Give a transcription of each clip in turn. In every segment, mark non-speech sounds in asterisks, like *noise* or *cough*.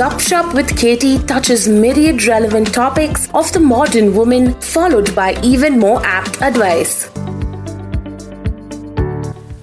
Gupshup with Katie touches myriad relevant topics of the modern woman, followed by even more apt advice.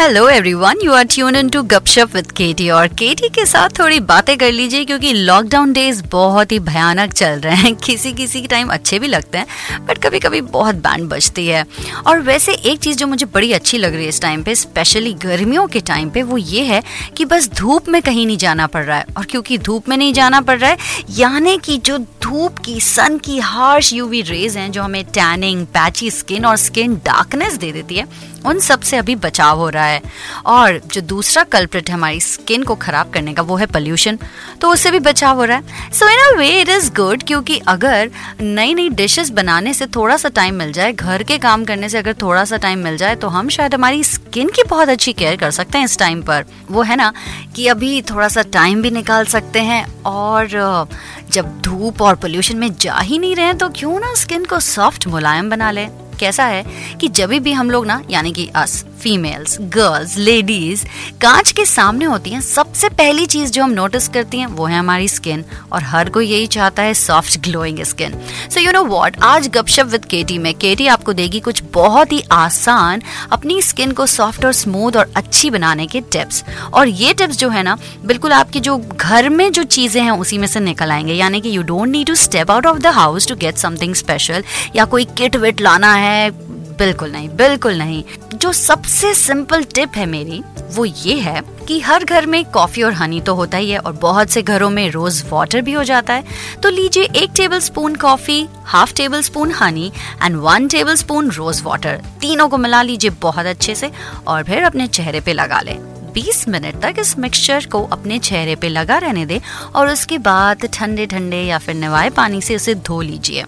Hello everyone you are tune in to Gupshup with KT और केटी के साथ थोड़ी बातें कर लीजिए क्योंकि lockdown days बहुत ही भयानक चल रहे हैं। *laughs* किसी किसी के टाइम अच्छे भी लगते हैं बट कभी कभी बहुत बैंड बजती है। और वैसे एक चीज़ जो मुझे बड़ी अच्छी लग रही है इस टाइम पे स्पेशली गर्मियों के टाइम पे, वो ये है कि बस धूप में कहीं नहीं जाना पड़ रहा है। और क्योंकि धूप में नहीं जाना पड़ रहा है, यानी कि जो धूप की सन की हार्श यूवी रेज हैं जो हमें टैनिंग पैची स्किन और स्किन डार्कनेस दे देती है। उन सबसे अभी बचाव हो रहा है। और जो दूसरा कल्प्रिट हमारी स्किन को खराब करने का, वो है पोल्यूशन तो उससे भी बचाव हो रहा है। So in a way it is good क्योंकि अगर नई नई डिशेस बनाने से थोड़ा सा टाइम मिल जाए, घर के काम करने से अगर थोड़ा सा टाइम मिल जाए तो हम शायद हमारी स्किन की बहुत अच्छी केयर कर सकते हैं इस टाइम पर। वो है ना कि अभी थोड़ा सा टाइम भी निकाल सकते हैं और जब धूप और पोल्यूशन में जा ही नहीं रहे तो क्यों ना स्किन को सॉफ्ट मुलायम बना ले? कैसा है कि जब भी हम लोग ना, यानी कि अस फीमेल्स गर्ल्स लेडीज़ कांच के सामने होती हैं। सबसे पहली चीज़ जो हम नोटिस करती हैं, वो है हमारी स्किन और हर कोई यही चाहता है soft glowing skin so you know what आज गपशप विद केटी में केटी आपको देगी कुछ बहुत ही आसान अपनी स्किन को सॉफ्ट और स्मूथ और अच्छी बनाने के टिप्स और ये टिप्स जो है ना, बिल्कुल आपकी जो घर में जो चीज़ें हैं, उसी में से निकल आएँगे। यानी कि you don't need to step out of the house to get something special या कोई किट विट लाना है बिल्कुल नहीं बिल्कुल नहीं। जो सबसे सिंपल टिप है मेरी, वो ये है कि हर घर में कॉफ़ी और हनी तो होता ही है और बहुत से घरों में रोज वाटर भी हो जाता है। तो लीजिए एक tablespoon coffee half tablespoon honey and one tablespoon rose water तीनों को मिला लीजिए बहुत अच्छे से और फिर अपने चेहरे पे लगा लें। 20 मिनट तक इस मिक्सचर को अपने चेहरे पे लगा रहने दें और उसके बाद ठंडे ठंडे या फिर नवाए पानी से उसे धो लीजिए।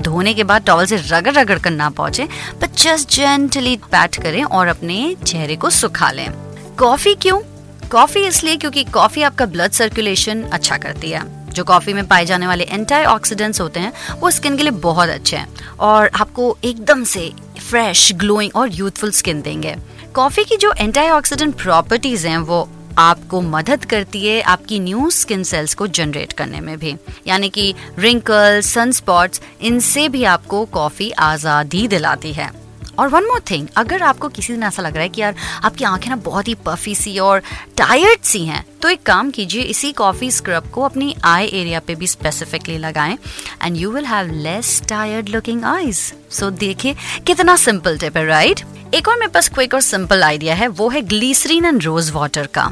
धोने के बाद टॉवल से रगड़ रगड़ कर ना पहुँचे बट जस्ट जेंटली पैट करें और अपने चेहरे को सुखा लें। कॉफ़ी क्यों? कॉफ़ी इसलिए क्योंकि कॉफ़ी आपका ब्लड सर्कुलेशन अच्छा करती है। जो कॉफ़ी में पाए जाने वाले एंटी ऑक्सीडेंट्स होते हैं, वो स्किन के लिए बहुत अच्छे हैं और आपको एकदम से फ्रेश ग्लोइंग और यूथफुल स्किन देंगे। कॉफ़ी की जो एंटी ऑक्सीडेंट प्रॉपर्टीज़ हैं, वो आपको मदद करती है आपकी न्यू स्किन सेल्स को जनरेट करने में भी। यानी कि रिंकल सन स्पॉट्स इनसे भी आपको कॉफ़ी आज़ादी दिलाती है। और वन मोर थिंग अगर आपको किसी दिन ऐसा लग रहा है कि यार, आपकी आँखें ना बहुत ही पफी सी और टायर्ड सी हैं तो एक काम कीजिए, इसी कॉफ़ी स्क्रब को अपनी आई एरिया पे भी स्पेसिफिकली लगाएँ and you will have less tired looking eyes so देखिए, कितना सिंपल टिप है राइट एक और मेरे पास क्विक और सिंपल आइडिया है, वो है ग्लीसरीन एंड रोज वाटर का।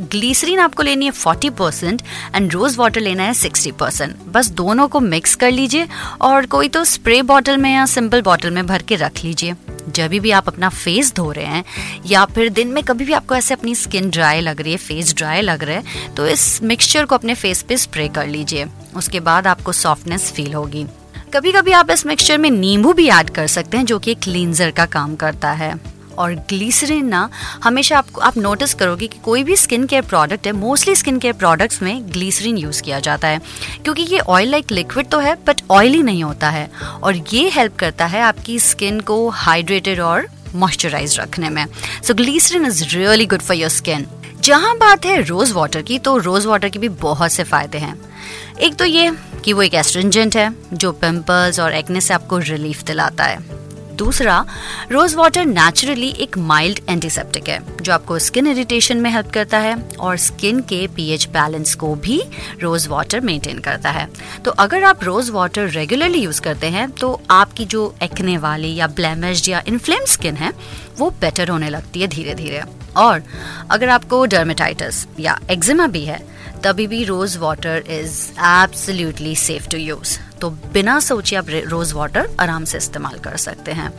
ग्लीसरीन आपको लेनी है 40 परसेंट एंड रोज वाटर लेना है 60 परसेंट बस दोनों को मिक्स कर लीजिए और कोई तो स्प्रे बॉटल में या सिंपल बॉटल में भर के रख लीजिए। जब भी आप अपना फेस धो रहे हैं या फिर दिन में कभी भी आपको ऐसे अपनी स्किन ड्राई लग रही है फेस ड्राई लग रहा है तो इस मिक्सचर को अपने फेस पे स्प्रे कर लीजिए। उसके बाद आपको सॉफ्टनेस फील होगी। कभी कभी आप इस मिक्सचर में नींबू भी ऐड कर सकते हैं, जो कि क्लींजर का काम करता है। और ग्लीसरीन ना, हमेशा आपको, आप नोटिस करोगे कि कोई भी स्किन केयर प्रोडक्ट है मोस्टली स्किन केयर प्रोडक्ट्स में ग्लीसरीन यूज़ किया जाता है। क्योंकि ये ऑयल लाइक लिक्विड तो है बट ऑयली नहीं होता है। और ये हेल्प करता है आपकी स्किन को हाइड्रेटेड और मॉइस्चराइज रखने में। So glycerine is really good for your skin जहाँ बात है रोज वाटर की तो रोज वाटर के भी बहुत से फ़ायदे हैं। एक तो ये कि वो एक एस्ट्रेंजेंट है, जो पिंपल्स और एक्ने से आपको रिलीफ दिलाता है। दूसरा रोज वाटर नेचुरली एक माइल्ड एंटीसेप्टिक है, जो आपको स्किन इरिटेशन में हेल्प करता है और स्किन के पीएच बैलेंस को भी रोज वाटर मेंटेन करता है। तो अगर आप रोज वाटर रेगुलरली यूज़ करते हैं तो आपकी जो एक्ने वाली या ब्लैमिश या इन्फ्लेम स्किन है, वो बेटर होने लगती है धीरे धीरे और अगर आपको डर्मेटाइटिस या एक्जिमा भी है तभी भी rose water is absolutely safe to use तो बिना सोचे आप रोज वाटर आराम से इस्तेमाल कर सकते हैं।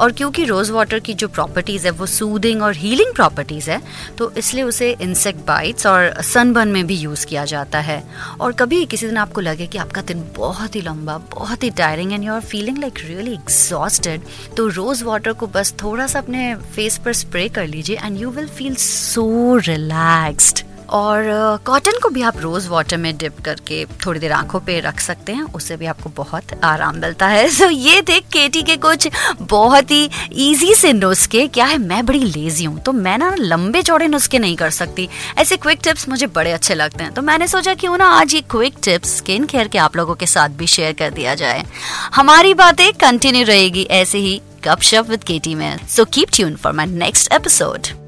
और क्योंकि रोज वाटर की जो प्रॉपर्टीज़ है, वो सूदिंग और हीलिंग प्रॉपर्टीज़ है तो इसलिए उसे इंसेक्ट बाइट्स और सनबर्न में भी यूज़ किया जाता है। और कभी किसी दिन आपको लगे कि आपका दिन बहुत ही लंबा, बहुत ही tiring and you are feeling like really exhausted तो रोज वाटर को बस थोड़ा सा अपने फेस पर स्प्रे कर लीजिए and you will feel so relaxed और कॉटन को भी आप रोज वाटर में डिप करके थोड़ी देर आँखों पे रख सकते हैं उससे भी आपको बहुत आराम मिलता है। सो *laughs* so, ये थे केटी के कुछ बहुत ही इजी से नुस्खे क्या है मैं बड़ी लेजी हूँ तो मैं ना लंबे चौड़े नुस्खे नहीं कर सकती। ऐसे क्विक टिप्स मुझे बड़े अच्छे लगते हैं। तो मैंने सोचा क्यों ना आज ये क्विक टिप्स स्किन केयर के आप लोगों के साथ भी शेयर कर दिया जाए। हमारी बातें कंटिन्यू रहेगी ऐसे ही गपशप विद केटी में। So keep tune for my next episode